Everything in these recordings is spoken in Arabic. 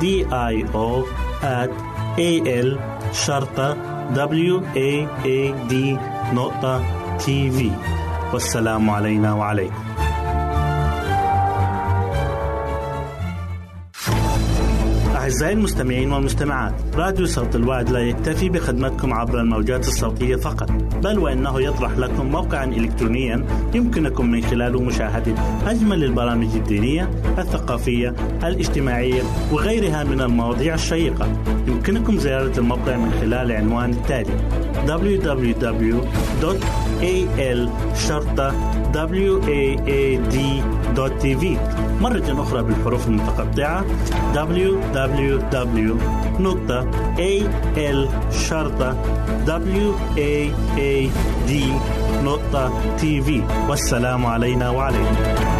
D I O at A L شرطة W A A D نقطة تي في والسلام علينا وعليكم. أعزائي المستمعين والمستمعات راديو صوت الوعد لا يكتفي بخدمتكم عبر الموجات الصوتية فقط بل وإنه يطرح لكم موقعا إلكترونيا يمكنكم من خلاله مشاهدة أجمل البرامج الدينية الثقافية الاجتماعية وغيرها من المواضيع الشيقة. يمكنكم زيارة الموقع من خلال العنوان التالي www.al waad.tv مرة أخرى بالحروف المتقطعة www.al-waad.tv والسلام علينا وعليكم.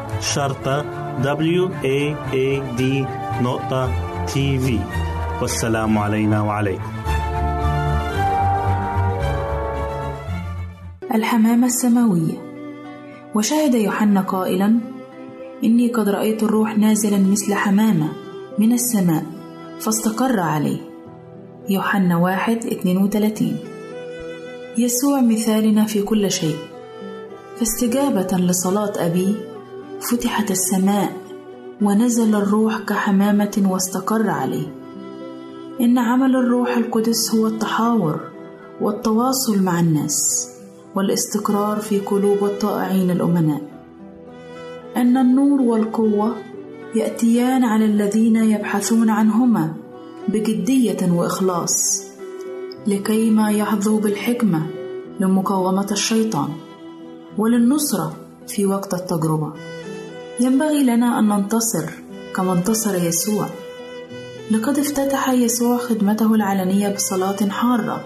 شرطة W A A D نقطة تي في والسلام علينا وعليكم. الحمامة السماوية وشهد يوحنا قائلا إني قد رأيت الروح نازلا مثل حمامة من السماء فاستقر عليه. يوحنا واحد اتنين وتلاتين يسوع مثالنا في كل شيء. فاستجابة لصلاة أبيه فتحت السماء ونزل الروح كحمامة واستقر عليه. إن عمل الروح القدس هو التحاور والتواصل مع الناس والاستقرار في قلوب الطائعين الأمناء. أن النور والقوة يأتيان على الذين يبحثون عنهما بجدية وإخلاص لكي ما يحظوا بالحكمة لمقاومة الشيطان وللنصرة في وقت التجربة. ينبغي لنا أن ننتصر كما انتصر يسوع لقد افتتح يسوع خدمته العلنية بصلاة حارة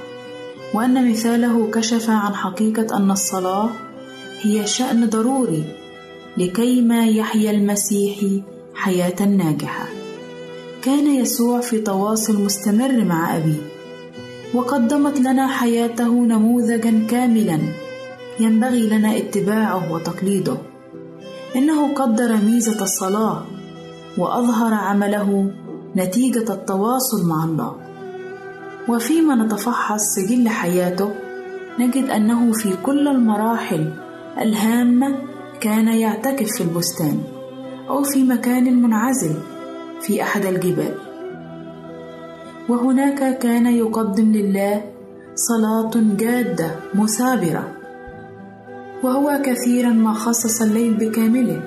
وأن مثاله كشف عن حقيقة أن الصلاة هي شأن ضروري لكي ما يحيا المسيحي حياة ناجحة. كان يسوع في تواصل مستمر مع أبيه، وقدمت لنا حياته نموذجا كاملا ينبغي لنا اتباعه وتقليده. إنه قدر ميزة الصلاة، وأظهر عمله نتيجة التواصل مع الله. وفيما نتفحص سجل حياته نجد أنه في كل المراحل الهامة كان يعتكف في البستان أو في مكان منعزل في أحد الجبال وهناك كان يقدم لله صلاة جادة مثابرة وهو كثيرا ما خصص الليل بكامله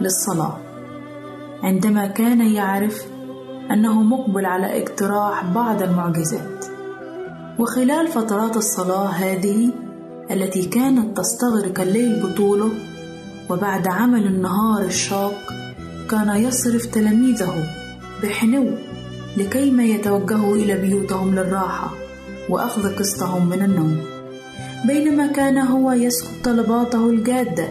للصلاة. عندما كان يعرف أنه مقبل على اقتراح بعض المعجزات. وخلال فترات الصلاة هذه التي كانت تستغرق الليل بطوله وبعد عمل النهار الشاق كان يصرف تلاميذه بحنو لكي ما يتوجهوا إلى بيوتهم للراحة وأخذ قسطهم من النوم. بينما كان هو يسكب طلباته الجادة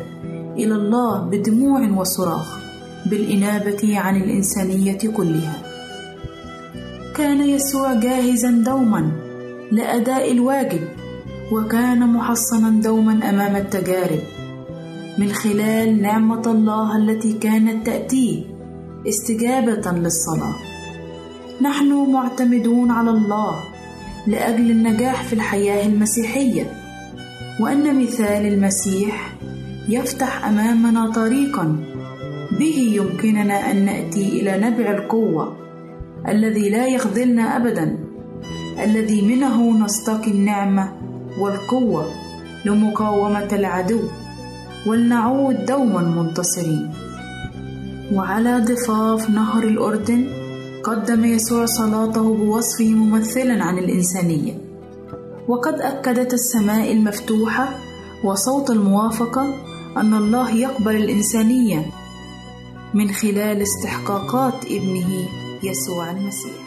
إلى الله بدموع وصراخ بالإنابة عن الإنسانية كلها. كان يسوع جاهزا دوما لأداء الواجب وكان محصنا دوما أمام التجارب. من خلال نعمة الله التي كانت تأتيه استجابة للصلاة. نحن معتمدون على الله لأجل النجاح في الحياة المسيحية. وأن مثال المسيح يفتح أمامنا طريقا. به يمكننا أن نأتي إلى نبع القوة الذي لا يخذلنا ابدا الذي منه نستقي النعمة والقوة لمقاومة العدو ولنعود دوما منتصرين. وعلى ضفاف نهر الأردن قدم يسوع صلاته بوصفه ممثلا عن الإنسانية. وقد أكدت السماء المفتوحة وصوت الموافقة أن الله يقبل الإنسانية من خلال استحقاقات ابنه يسوع المسيح.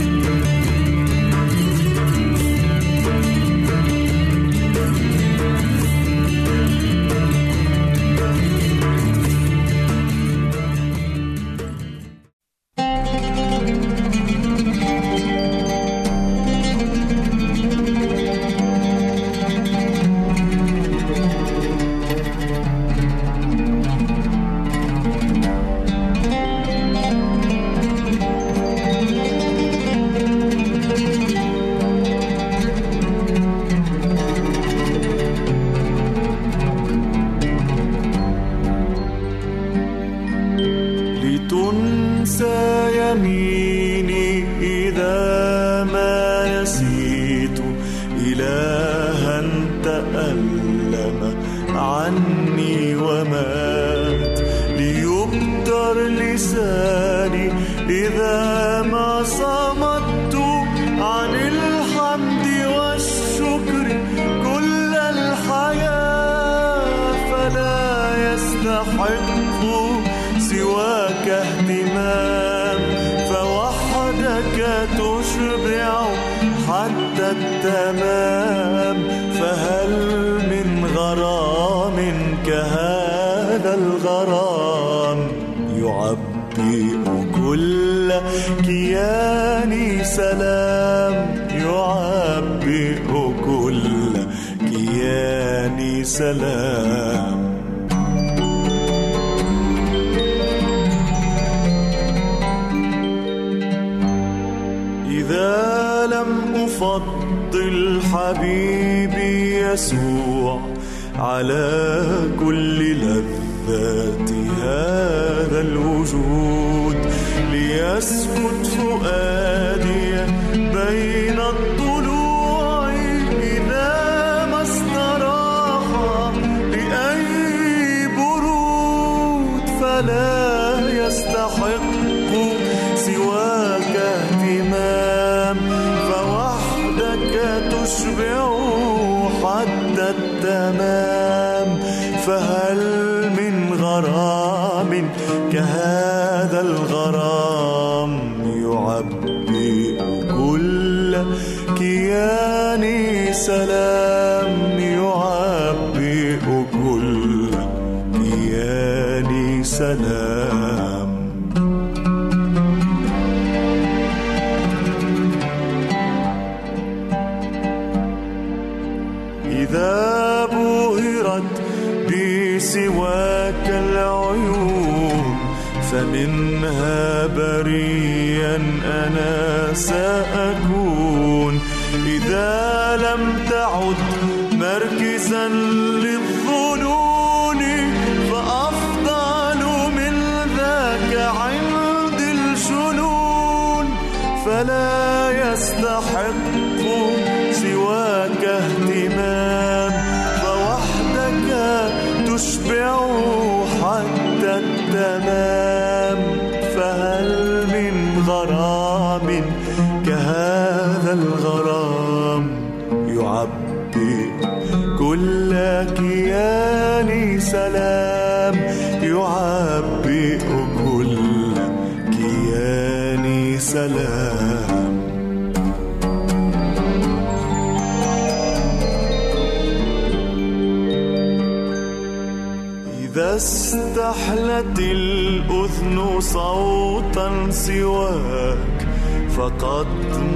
يسوع على كل لذات هذا الوجود ليسكت فؤادي بين الضلوع إذا ما استراح لأي برود فلا يستحق سواك اهتمام فوحدك تشبع فهل من غرام كهذا الغرام يعبئ كل كياني سلام؟ بسواك العيون فمنها بريا أنا سأكون. إذا لم تعد مركزا استحلت الأذن صوتا سواك فقد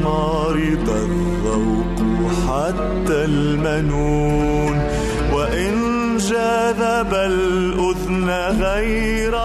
مرض الذوق حتى المنون. وإن جذب الأذن غير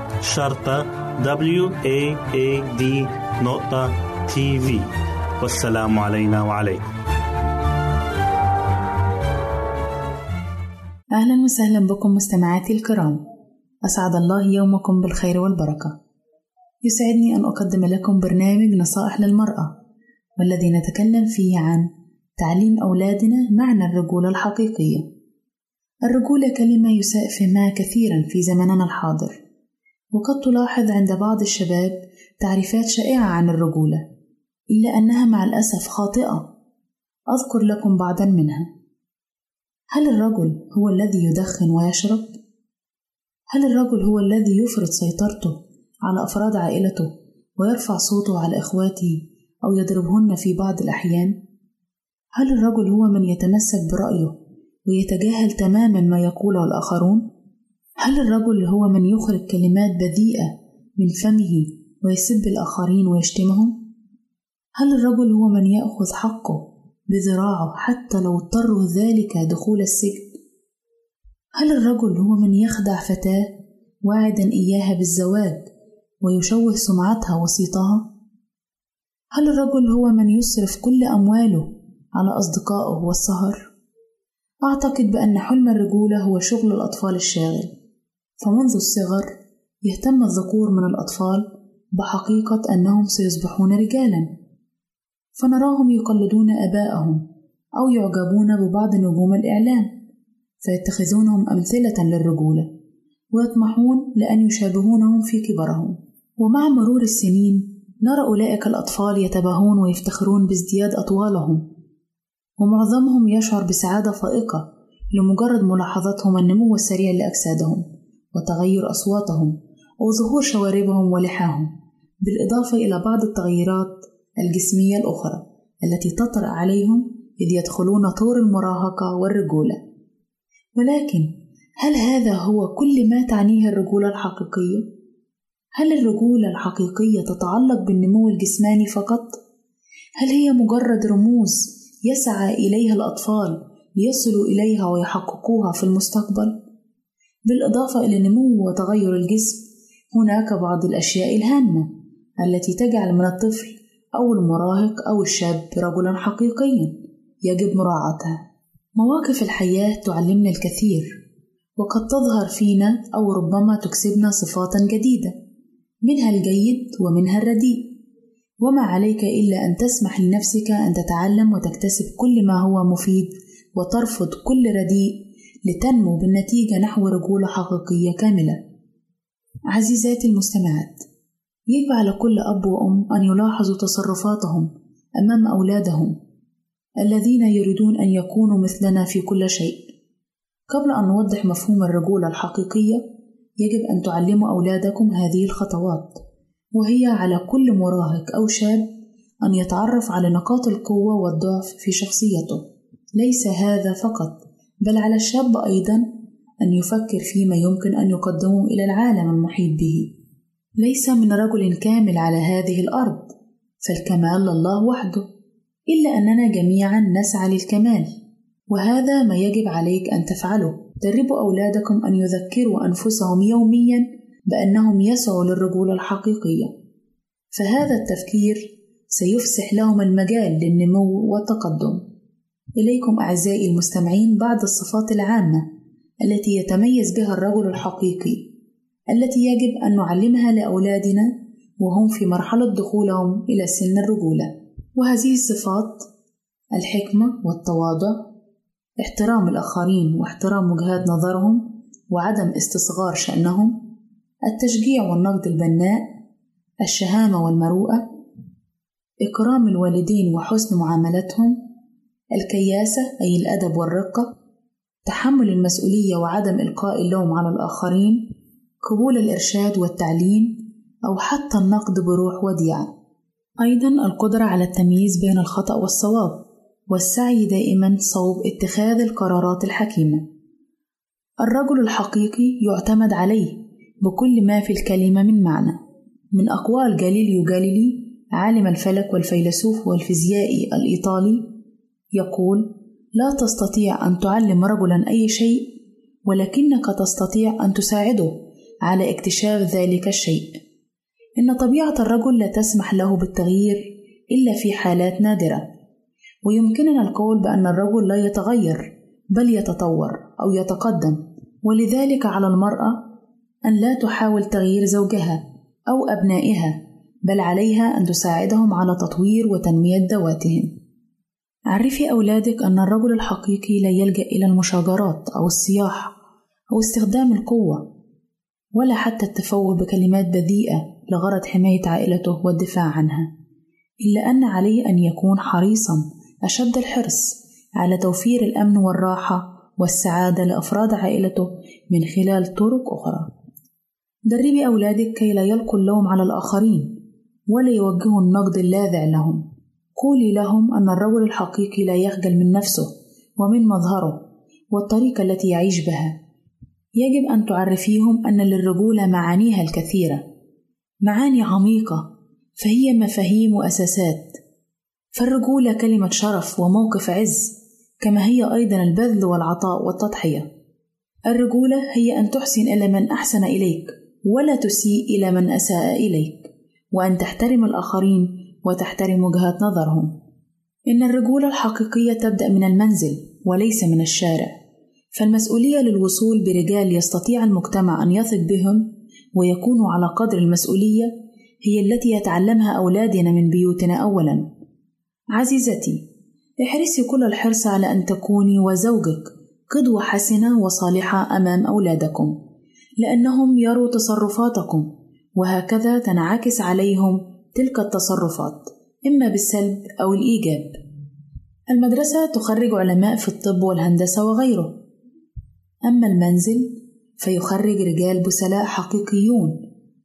شرطة W A A D نقطة تي في والسلام علينا وعليكم. أهلا وسهلا بكم مستمعاتي الكرام. أسعد الله يومكم بالخير والبركة. يسعدني أن أقدم لكم برنامج نصائح للمرأة والذي نتكلم فيه عن تعليم أولادنا معنى الرجولة الحقيقية. الرجولة كلمة يساء فهمها كثيرا في زمننا الحاضر. وقد تلاحظ عند بعض الشباب تعريفات شائعة عن الرجولة إلا أنها مع الأسف خاطئة أذكر لكم بعضا منها هل الرجل هو الذي يدخن ويشرب؟ هل الرجل هو الذي يفرض سيطرته على أفراد عائلته ويرفع صوته على إخواته أو يضربهن في بعض الأحيان؟ هل الرجل هو من يتمسك برأيه ويتجاهل تماما ما يقوله الآخرون؟ هل الرجل هو من يخرج كلمات بذيئة من فمه ويسب الآخرين ويشتمهم؟ هل الرجل هو من يأخذ حقه بذراعه حتى لو اضطروا ذلك دخول السجن؟ هل الرجل هو من يخدع فتاة واعدا إياها بالزواج ويشوه سمعتها وصيتها؟ هل الرجل هو من يصرف كل أمواله على أصدقائه والسهر؟ أعتقد بأن حلم الرجولة هو شغل الأطفال الشاغل، فمنذ الصغر يهتم الذكور من الأطفال بحقيقة أنهم سيصبحون رجالا. فنراهم يقلدون آباءهم أو يعجبون ببعض نجوم الإعلام فيتخذونهم أمثلة للرجولة ويطمحون لأن يشابهونهم في كبرهم. ومع مرور السنين نرى أولئك الأطفال يتباهون ويفتخرون بازدياد أطوالهم ومعظمهم يشعر بسعادة فائقة لمجرد ملاحظتهم النمو السريع لأجسادهم. وتغير أصواتهم أو ظهور شواربهم ولحاهم بالإضافة إلى بعض التغييرات الجسمية الأخرى التي تطرأ عليهم إذ يدخلون طور المراهقة والرجولة ولكن هل هذا هو كل ما تعنيه الرجولة الحقيقية؟ هل الرجولة الحقيقية تتعلق بالنمو الجسماني فقط؟ هل هي مجرد رموز يسعى إليها الأطفال ليصلوا إليها ويحققوها في المستقبل؟ بالإضافة إلى نمو وتغير الجسم هناك بعض الأشياء الهامة التي تجعل من الطفل أو المراهق أو الشاب رجلا حقيقيا يجب مراعاتها. مواقف الحياة تعلمنا الكثير وقد تظهر فينا أو ربما تكسبنا صفاتا جديدة منها الجيد ومنها الرديء. وما عليك إلا أن تسمح لنفسك أن تتعلم وتكتسب كل ما هو مفيد وترفض كل رديء لتنمو بالنتيجة نحو رجولة حقيقية كاملة. عزيزاتي المستمعات يجب على كل أب وأم أن يلاحظوا تصرفاتهم أمام أولادهم الذين يريدون أن يكونوا مثلنا في كل شيء؟ قبل أن نوضح مفهوم الرجولة الحقيقية يجب أن تعلموا أولادكم هذه الخطوات وهي على كل مراهق أو شاب أن يتعرف على نقاط القوة والضعف في شخصيته. ليس هذا فقط بل على الشاب أيضا أن يفكر فيما يمكن أن يقدمه إلى العالم المحيط به. ليس من رجل كامل على هذه الأرض فالكمال لله وحده إلا أننا جميعا نسعى للكمال وهذا ما يجب عليك أن تفعله. دربوا أولادكم أن يذكروا أنفسهم يوميا بأنهم يسعوا للرجولة الحقيقية. فهذا التفكير سيفسح لهم المجال للنمو والتقدم. إليكم أعزائي المستمعين بعض الصفات العامة التي يتميز بها الرجل الحقيقي التي يجب أن نعلمها لأولادنا وهم في مرحلة دخولهم إلى سن الرجولة. وهذه الصفات الحكمة والتواضع احترام الآخرين واحترام وجهات نظرهم وعدم استصغار شأنهم التشجيع والنقد البناء الشهامة والمروءة إكرام الوالدين وحسن معاملتهم الكياسة أي الأدب والرقة تحمل المسؤولية وعدم إلقاء اللوم على الآخرين قبول الإرشاد والتعليم أو حتى النقد بروح وديعة. أيضا القدرة على التمييز بين الخطأ والصواب والسعي دائما صوب اتخاذ القرارات الحكيمة. الرجل الحقيقي يعتمد عليه بكل ما في الكلمة من معنى. من أقوال جاليليو جاليلي عالم الفلك والفيلسوف والفيزيائي الإيطالي يقول لا تستطيع أن تعلم رجلا أي شيء ولكنك تستطيع أن تساعده على اكتشاف ذلك الشيء. إن طبيعة الرجل لا تسمح له بالتغيير إلا في حالات نادرة. ويمكننا القول بأن الرجل لا يتغير بل يتطور أو يتقدم. ولذلك على المرأة أن لا تحاول تغيير زوجها أو أبنائها بل عليها أن تساعدهم على تطوير وتنمية ذواتهم. عرفي أولادك أن الرجل الحقيقي لا يلجأ إلى المشاجرات أو الصياح أو استخدام القوة ولا حتى التفوه بكلمات بذيئة لغرض حماية عائلته والدفاع عنها إلا أن عليه أن يكون حريصا أشد الحرص على توفير الأمن والراحة والسعادة لأفراد عائلته من خلال طرق أخرى. دربي أولادك كي لا يلقوا اللوم على الآخرين ولا يوجهوا النقد اللاذع لهم. قولي لهم أن الرجل الحقيقي لا يخجل من نفسه ومن مظهره والطريقة التي يعيش بها. يجب أن تعرفيهم أن للرجولة معانيها الكثيرة. معاني عميقة فهي مفاهيم وأساسات. فالرجولة كلمة شرف وموقف عز كما هي أيضا البذل والعطاء والتضحية. الرجولة هي أن تحسن إلى من أحسن إليك ولا تسيء إلى من أساء إليك وأن تحترم الآخرين وتحترم وجهات نظرهم. إن الرجولة الحقيقية تبدأ من المنزل وليس من الشارع. فالمسؤولية للوصول برجال يستطيع المجتمع أن يثق بهم ويكون على قدر المسؤولية هي التي يتعلمها أولادنا من بيوتنا أولا. عزيزتي احرصي كل الحرص على أن تكوني وزوجك قدوة حسنة وصالحة أمام أولادكم لأنهم يروا تصرفاتكم وهكذا تنعكس عليهم تلك التصرفات إما بالسلب أو الإيجاب. المدرسة تخرج علماء في الطب والهندسة وغيره. أما المنزل فيخرج رجال بسلاء حقيقيون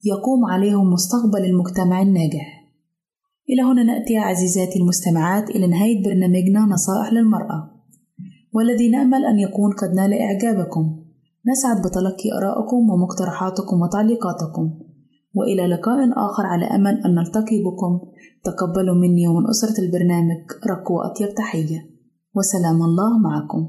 يقوم عليهم مستقبل المجتمع الناجح. إلى هنا نأتي عزيزاتي المستمعات إلى نهاية برنامجنا نصائح للمرأة. والذي نأمل أن يكون قد نال إعجابكم. نسعد بتلقي آرائكم ومقترحاتكم وتعليقاتكم. وإلى لقاء آخر على أمل أن نلتقي بكم. تقبلوا مني ومن أسرة البرنامج رق وأطيب تحية. وسلام الله معكم.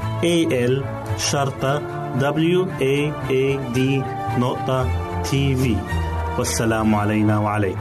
A L شرطة W A A D نقطة تي في والسلام علينا وعليكم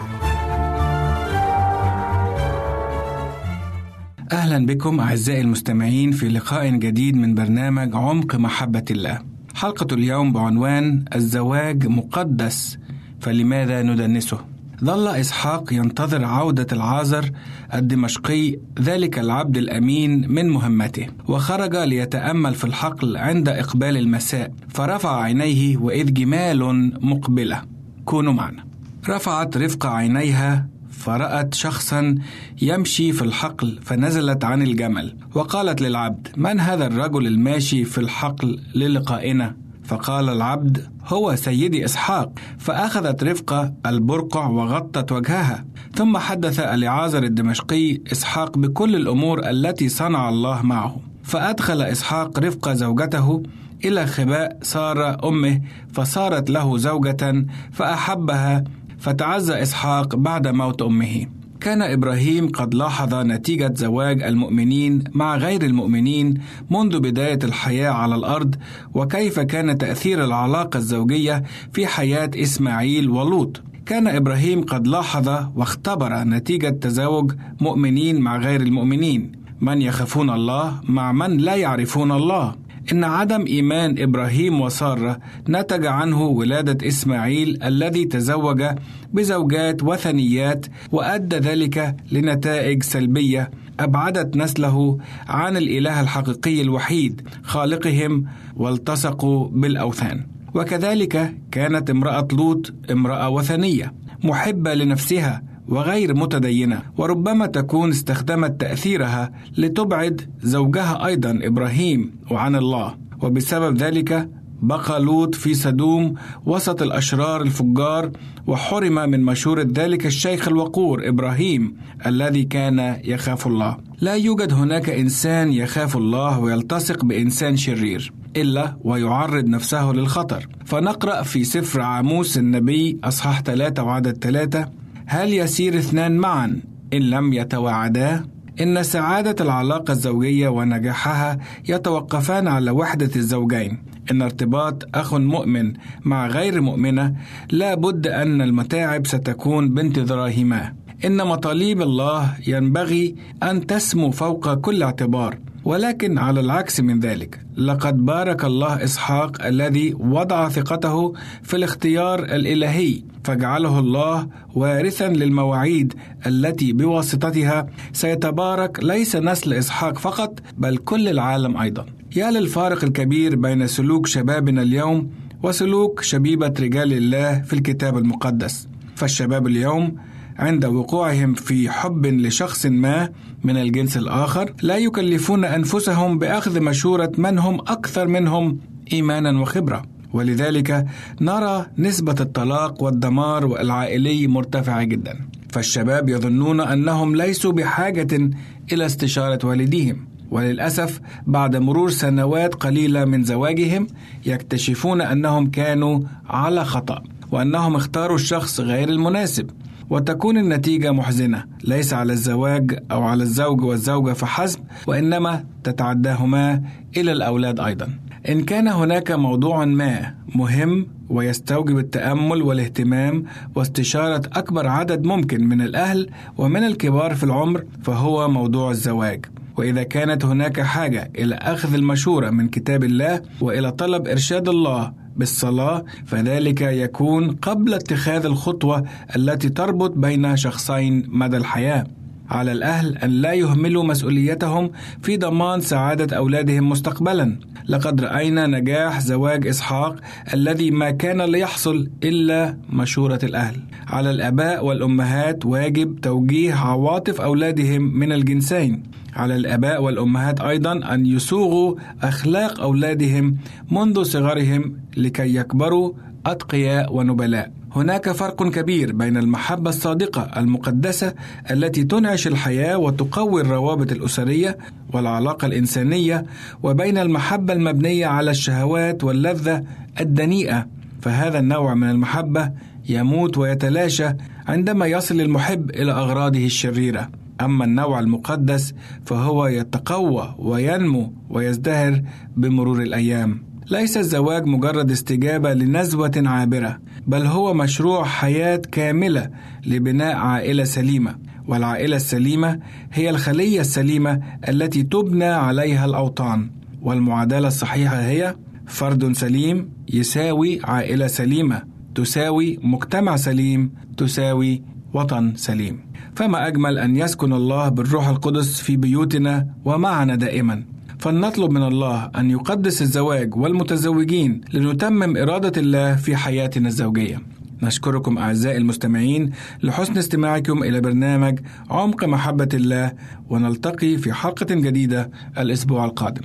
أهلا بكم أعزائي المستمعين في لقاء جديد من برنامج عمق محبة الله. حلقة اليوم بعنوان الزواج مقدس فلماذا ندنسه؟ ظل إسحاق ينتظر عودة العازر الدمشقي ذلك العبد الأمين من مهمته وخرج ليتأمل في الحقل عند إقبال المساء فرفع عينيه وإذ جمال مقبلة. كونوا معنا. رفعت رفقة عينيها فرأت شخصا يمشي في الحقل فنزلت عن الجمل وقالت للعبد من هذا الرجل الماشي في الحقل للقائنا؟ فقال العبد هو سيدي إسحاق. فأخذت رفقة البرقع وغطت وجهها. ثم حدث اليعازر الدمشقي إسحاق بكل الأمور التي صنع الله معه. فأدخل إسحاق رفقه زوجته إلى خباء سارة أمه فصارت له زوجة فأحبها فتعزى إسحاق بعد موت أمه. كان إبراهيم قد لاحظ نتيجة زواج المؤمنين مع غير المؤمنين منذ بداية الحياة على الأرض وكيف كان تأثير العلاقة الزوجية في حياة إسماعيل ولوط. كان إبراهيم قد لاحظ واختبر نتيجة تزاوج مؤمنين مع غير المؤمنين. من يخافون الله مع من لا يعرفون الله. إن عدم إيمان إبراهيم وسارة نتج عنه ولادة إسماعيل الذي تزوج بزوجات وثنيات وأدى ذلك لنتائج سلبية أبعدت نسله عن الإله الحقيقي الوحيد خالقهم والتصقوا بالأوثان. وكذلك كانت امرأة لوط امرأة وثنية محبة لنفسها وغير متدينة. وربما تكون استخدمت تأثيرها لتبعد زوجها أيضا إبراهيم وعن الله. وبسبب ذلك بقى لوط في سدوم وسط الأشرار الفجار وحرم من مشورة ذلك الشيخ الوقور إبراهيم الذي كان يخاف الله. لا يوجد هناك إنسان يخاف الله ويلتصق بإنسان شرير إلا ويعرض نفسه للخطر. فنقرأ في سفر عاموس النبي أصحاح ثلاثة وعدد ثلاثة هل يسير اثنان معا؟ إن لم يتواعدا؟ إن سعادة العلاقة الزوجية ونجاحها يتوقفان على وحدة الزوجين. إن ارتباط أخ مؤمن مع غير مؤمنة لا بد أن المتاعب ستكون بانتظارهما إن مطالب الله ينبغي أن تسمو فوق كل اعتبار. ولكن على العكس من ذلك. لقد بارك الله إسحاق الذي وضع ثقته في الاختيار الإلهي فجعله الله وارثا للمواعيد التي بواسطتها سيتبارك. ليس نسل إسحاق فقط بل كل العالم أيضا. يا للفارق الكبير بين سلوك شبابنا اليوم وسلوك شبيبة رجال الله في الكتاب المقدس. فالشباب اليوم عند وقوعهم في حب لشخص ما من الجنس الآخر لا يكلفون أنفسهم بأخذ مشورة من هم أكثر منهم إيمانا وخبرة. ولذلك نرى نسبة الطلاق والدمار والعائلي مرتفعة جدا. فالشباب يظنون أنهم ليسوا بحاجة إلى استشارة والديهم. وللأسف بعد مرور سنوات قليلة من زواجهم يكتشفون أنهم كانوا على خطأ وأنهم اختاروا الشخص غير المناسب. وتكون النتيجة محزنة ليس على الزواج أو على الزوج والزوجة فحسب وإنما تتعداهما إلى الأولاد أيضا. إن كان هناك موضوع ما مهم ويستوجب التأمل والاهتمام واستشارة أكبر عدد ممكن من الأهل ومن الكبار في العمر فهو موضوع الزواج. وإذا كانت هناك حاجة إلى أخذ المشورة من كتاب الله وإلى طلب إرشاد الله بالصلاة فذلك يكون قبل اتخاذ الخطوة التي تربط بين شخصين مدى الحياة. على الأهل أن لا يهملوا مسؤوليتهم في ضمان سعادة أولادهم مستقبلا لقد رأينا نجاح زواج إسحاق الذي ما كان ليحصل إلا مشورة الأهل على الآباء والأمهات واجب توجيه عواطف أولادهم من الجنسين. على الآباء والأمهات أيضا أن يسوغوا أخلاق أولادهم منذ صغرهم لكي يكبروا أتقياء ونبلاء. هناك فرق كبير بين المحبة الصادقة المقدسة التي تنعش الحياة وتقوي الروابط الأسرية والعلاقة الإنسانية وبين المحبة المبنية على الشهوات واللذة الدنيئة. فهذا النوع من المحبة يموت ويتلاشى عندما يصل المحب إلى أغراضه الشريرة. أما النوع المقدس فهو يتقوى وينمو ويزدهر بمرور الأيام. ليس الزواج مجرد استجابة لنزوة عابرة بل هو مشروع حياة كاملة لبناء عائلة سليمة. والعائلة السليمة هي الخلية السليمة التي تبنى عليها الأوطان. والمعادلة الصحيحة هي فرد سليم يساوي عائلة سليمة. تساوي مجتمع سليم تساوي وطن سليم. فما أجمل أن يسكن الله بالروح القدس في بيوتنا ومعنا دائما. فلنطلب من الله أن يقدس الزواج والمتزوجين لنتمم إرادة الله في حياتنا الزوجية. نشكركم أعزائي المستمعين لحسن استماعكم إلى برنامج عمق محبة الله ونلتقي في حلقة جديدة الأسبوع القادم.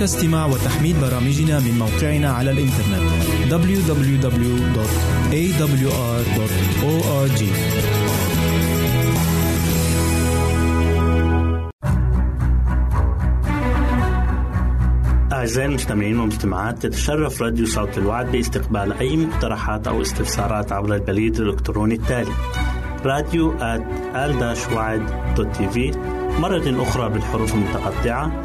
يمكنك استماع وتحميل برامجنا من موقعنا على الإنترنت www.awr.org أعزائي المستمعين والمستمعات تتشرف راديو صوت الوعد باستقبال أي مقترحات أو استفسارات عبر البريد الإلكتروني التالي راديو آل تي في مرة أخرى بالحروف المتقطعة.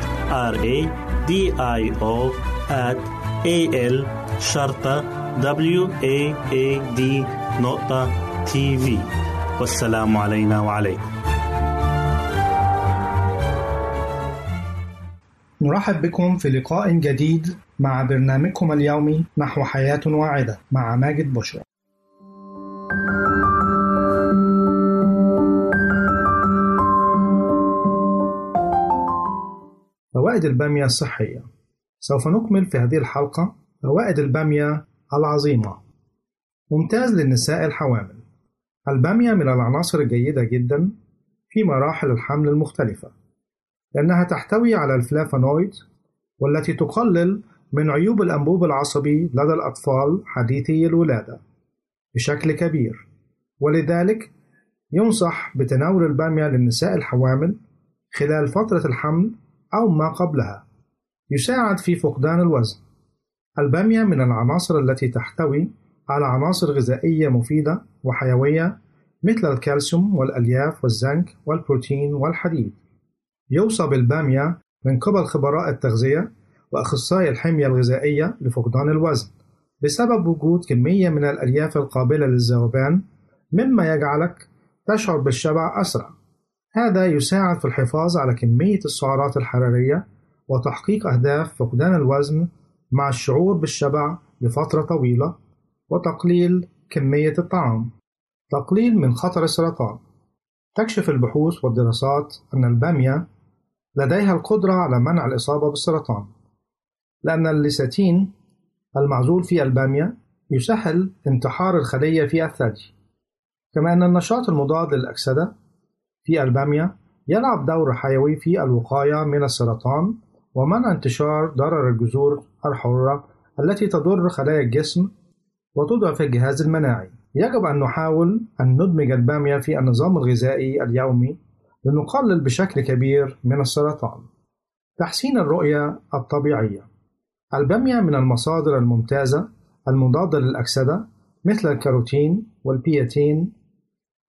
R A D I O at A L شرطة W A A D نقطة تي في والسلام علينا وعليكم. نرحب بكم في لقاء جديد مع برنامجكم اليومي نحو حياة واعدة مع ماجد بشرى. فوائد البامية الصحية. سوف نكمل في هذه الحلقة فوائد البامية العظيمة. ممتاز للنساء الحوامل. البامية من العناصر الجيدة جدا في مراحل الحمل المختلفة لأنها تحتوي على الفلافونويد والتي تقلل من عيوب الأنبوب العصبي لدى الأطفال حديثي الولادة بشكل كبير. ولذلك ينصح بتناول البامية للنساء الحوامل خلال فترة الحمل أو ما قبلها. يساعد في فقدان الوزن. البامية من العناصر التي تحتوي على عناصر غذائية مفيدة وحيوية مثل الكالسيوم والألياف والزنك والبروتين والحديد. يوصى بالبامية من قبل خبراء التغذية وأخصائي الحمية الغذائية لفقدان الوزن بسبب وجود كمية من الألياف القابلة للذوبان مما يجعلك تشعر بالشبع أسرع. هذا يساعد في الحفاظ على كمية السعرات الحرارية وتحقيق أهداف فقدان الوزن مع الشعور بالشبع لفترة طويلة وتقليل كمية الطعام. تقليل من خطر السرطان. تكشف البحوث والدراسات أن البامية لديها القدرة على منع الإصابة بالسرطان لأن الليستين المعزول في البامية يسهل انتحار الخلية في الثلج كما أن النشاط المضاد للأكسدة في البامية يلعب دور حيوي في الوقاية من السرطان ومنع انتشار ضرر الجذور الحرة التي تضر خلايا الجسم وتضعف الجهاز المناعي. يجب أن نحاول أن ندمج البامية في النظام الغذائي اليومي لنقلل بشكل كبير من السرطان. تحسين الرؤية الطبيعية. البامية من المصادر الممتازة المضادة للأكسدة مثل الكاروتين والبياتين.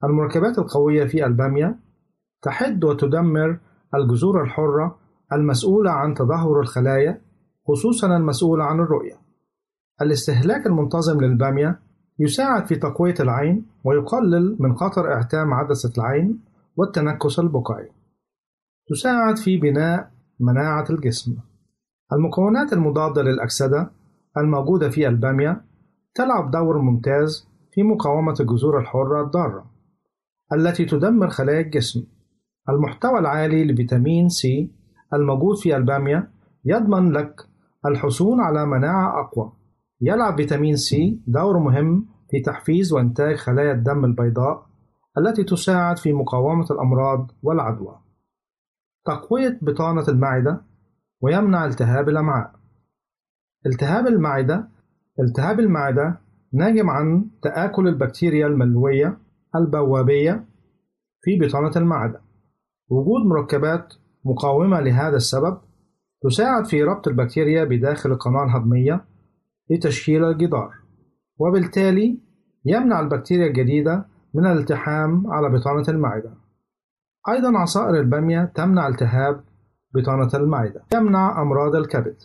المركبات القوية في البامية تحد وتدمر الجذور الحرة المسؤولة عن تدهور الخلايا خصوصا المسؤولة عن الرؤية. الاستهلاك المنتظم للبامية يساعد في تقوية العين ويقلل من خطر اعتام عدسة العين والتنكس البقعي. تساعد في بناء مناعة الجسم. المكونات المضادة للأكسدة الموجودة في البامية تلعب دور ممتاز في مقاومة الجذور الحرة الضارة التي تدمر خلايا الجسم. المحتوى العالي لفيتامين C الموجود في البامية يضمن لك الحصول على مناعة أقوى. يلعب فيتامين C دور مهم في تحفيز وإنتاج خلايا الدم البيضاء التي تساعد في مقاومة الأمراض والعدوى. تقوية بطانة المعدة ويمنع التهاب الأمعاء. التهاب المعدة التهاب المعدة ناجم عن تآكل البكتيريا الملوية البوابية في بطانة المعدة. وجود مركبات مقاومة لهذا السبب تساعد في ربط البكتيريا بداخل القناة الهضمية لتشكيل الجدار وبالتالي يمنع البكتيريا الجديدة من الالتحام على بطانة المعدة. أيضا عصائر البامية تمنع التهاب بطانة المعدة يمنع أمراض الكبد.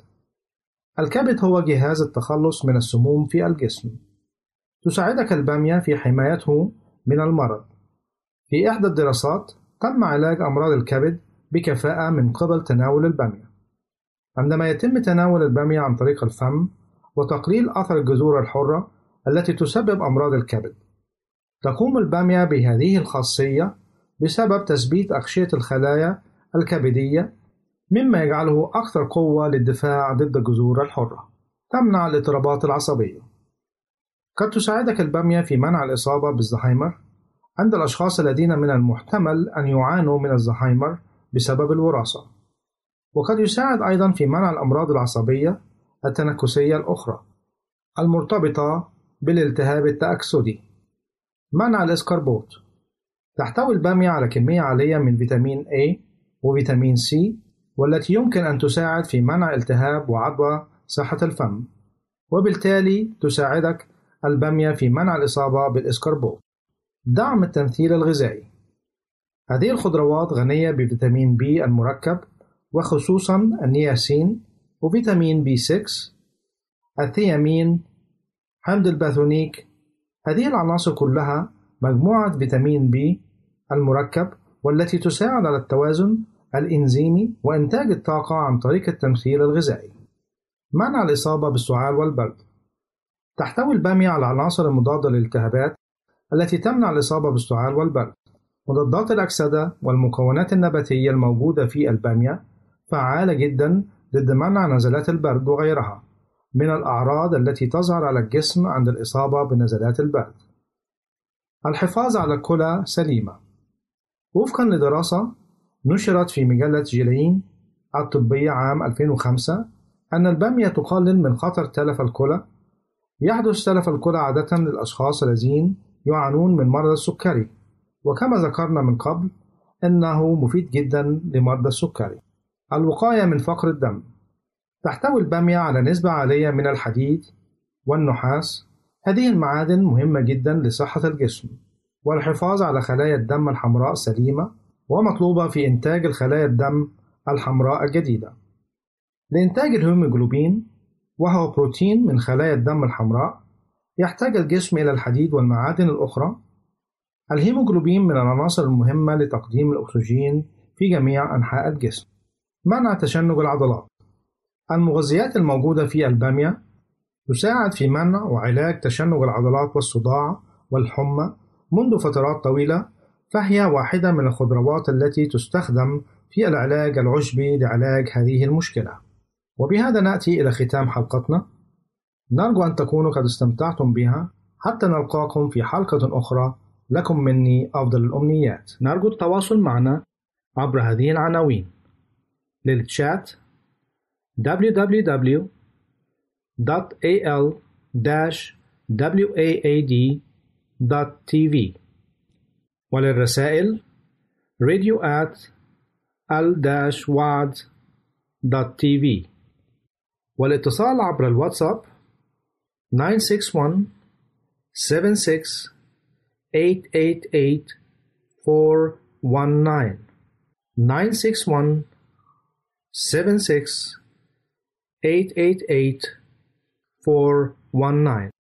الكبد هو جهاز التخلص من السموم في الجسم. تساعدك البامية في حمايته من المرض. في إحدى الدراسات تم علاج أمراض الكبد بكفاءة من قبل تناول البامية عندما يتم تناول البامية عن طريق الفم وتقليل أثر الجذور الحرة التي تسبب أمراض الكبد. تقوم البامية بهذه الخاصية بسبب تثبيت أغشية الخلايا الكبدية مما يجعله أكثر قوة للدفاع ضد الجذور الحرة. تمنع الاضطرابات العصبية. قد تساعدك البامية في منع الإصابة بالزهايمر عند الأشخاص الذين من المحتمل أن يعانوا من الزهايمر بسبب الوراثة. وقد يساعد أيضا في منع الأمراض العصبية التنكسية الأخرى المرتبطة بالالتهاب التأكسدي. منع الإسكربوت تحتوي البامية على كمية عالية من فيتامين A وفيتامين C والتي يمكن أن تساعد في منع التهاب وعدوى صحة الفم وبالتالي تساعدك البامية في منع الإصابة بالإسكربوت دعم التمثيل الغذائي هذه الخضروات غنية بفيتامين B المركب وخصوصا النياسين وفيتامين B6 الثيامين حمض الباثونيك هذه العناصر كلها مجموعة فيتامين B المركب والتي تساعد على التوازن الإنزيمي وإنتاج الطاقة عن طريق التمثيل الغذائي. منع الإصابة بالسعال والبرد. تحتوي البامية على العناصر المضادة للالتهابات التي تمنع الإصابة بالسعال والبرد. مضادات الأكسدة والمكونات النباتية الموجودة في البامية فعالة جدا ضد منع نزلات البرد وغيرها من الأعراض التي تظهر على الجسم عند الإصابة بنزلات البرد. الحفاظ على كلى سليمة وفقا لدراسة نشرت في مجلة جيلين الطبية عام 2005 أن البامية تقلل من خطر تلف الكلى يحدث تلف الكلى عادة للأشخاص الذين يعانون من مرض السكري. وكما ذكرنا من قبل إنه مفيد جدا لمرضى السكري. الوقاية من فقر الدم. تحتوي البامية على نسبة عالية من الحديد والنحاس. هذه المعادن مهمة جدا لصحة الجسم. والحفاظ على خلايا الدم الحمراء سليمة ومطلوبة في إنتاج الخلايا الدم الحمراء الجديدة. لإنتاج الهيموجلوبين وهو بروتين من خلايا الدم الحمراء يحتاج الجسم إلى الحديد والمعادن الأخرى. الهيموجلوبين من العناصر المهمة لتقديم الأكسجين في جميع أنحاء الجسم. منع تشنج العضلات. المغذيات الموجودة في البامية تساعد في منع وعلاج تشنج العضلات والصداع والحمى منذ فترات طويلة فهي واحدة من الخضروات التي تستخدم في العلاج العشبي لعلاج هذه المشكلة. وبهذا نأتي إلى ختام حلقتنا. نرجو أن تكونوا قد استمتعتم بها حتى نلقاكم في حلقة أخرى. لكم مني أفضل الأمنيات. نرجو التواصل معنا عبر هذه العناوين. للتشات www al-waad.tv وللرسائل radio at al-waad.tv والاتصال عبر الواتساب nine six one seven six eight eight eight four one nine. nine six one seven six eight eight eight four one nine.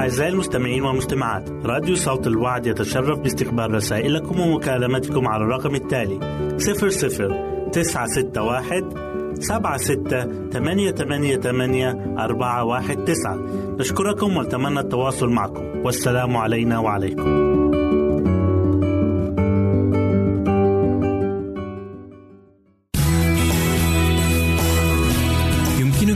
أعزائي المستمعين والمستمعات راديو صوت الوعد يتشرف باستقبال رسائلكم ومكالمتكم على الرقم التالي 00 961 سبعة ستة ثمانية ثمانية ثمانية أربعة واحد تسعة. نشكركم ونتمنى التواصل معكم. والسلام علينا وعليكم.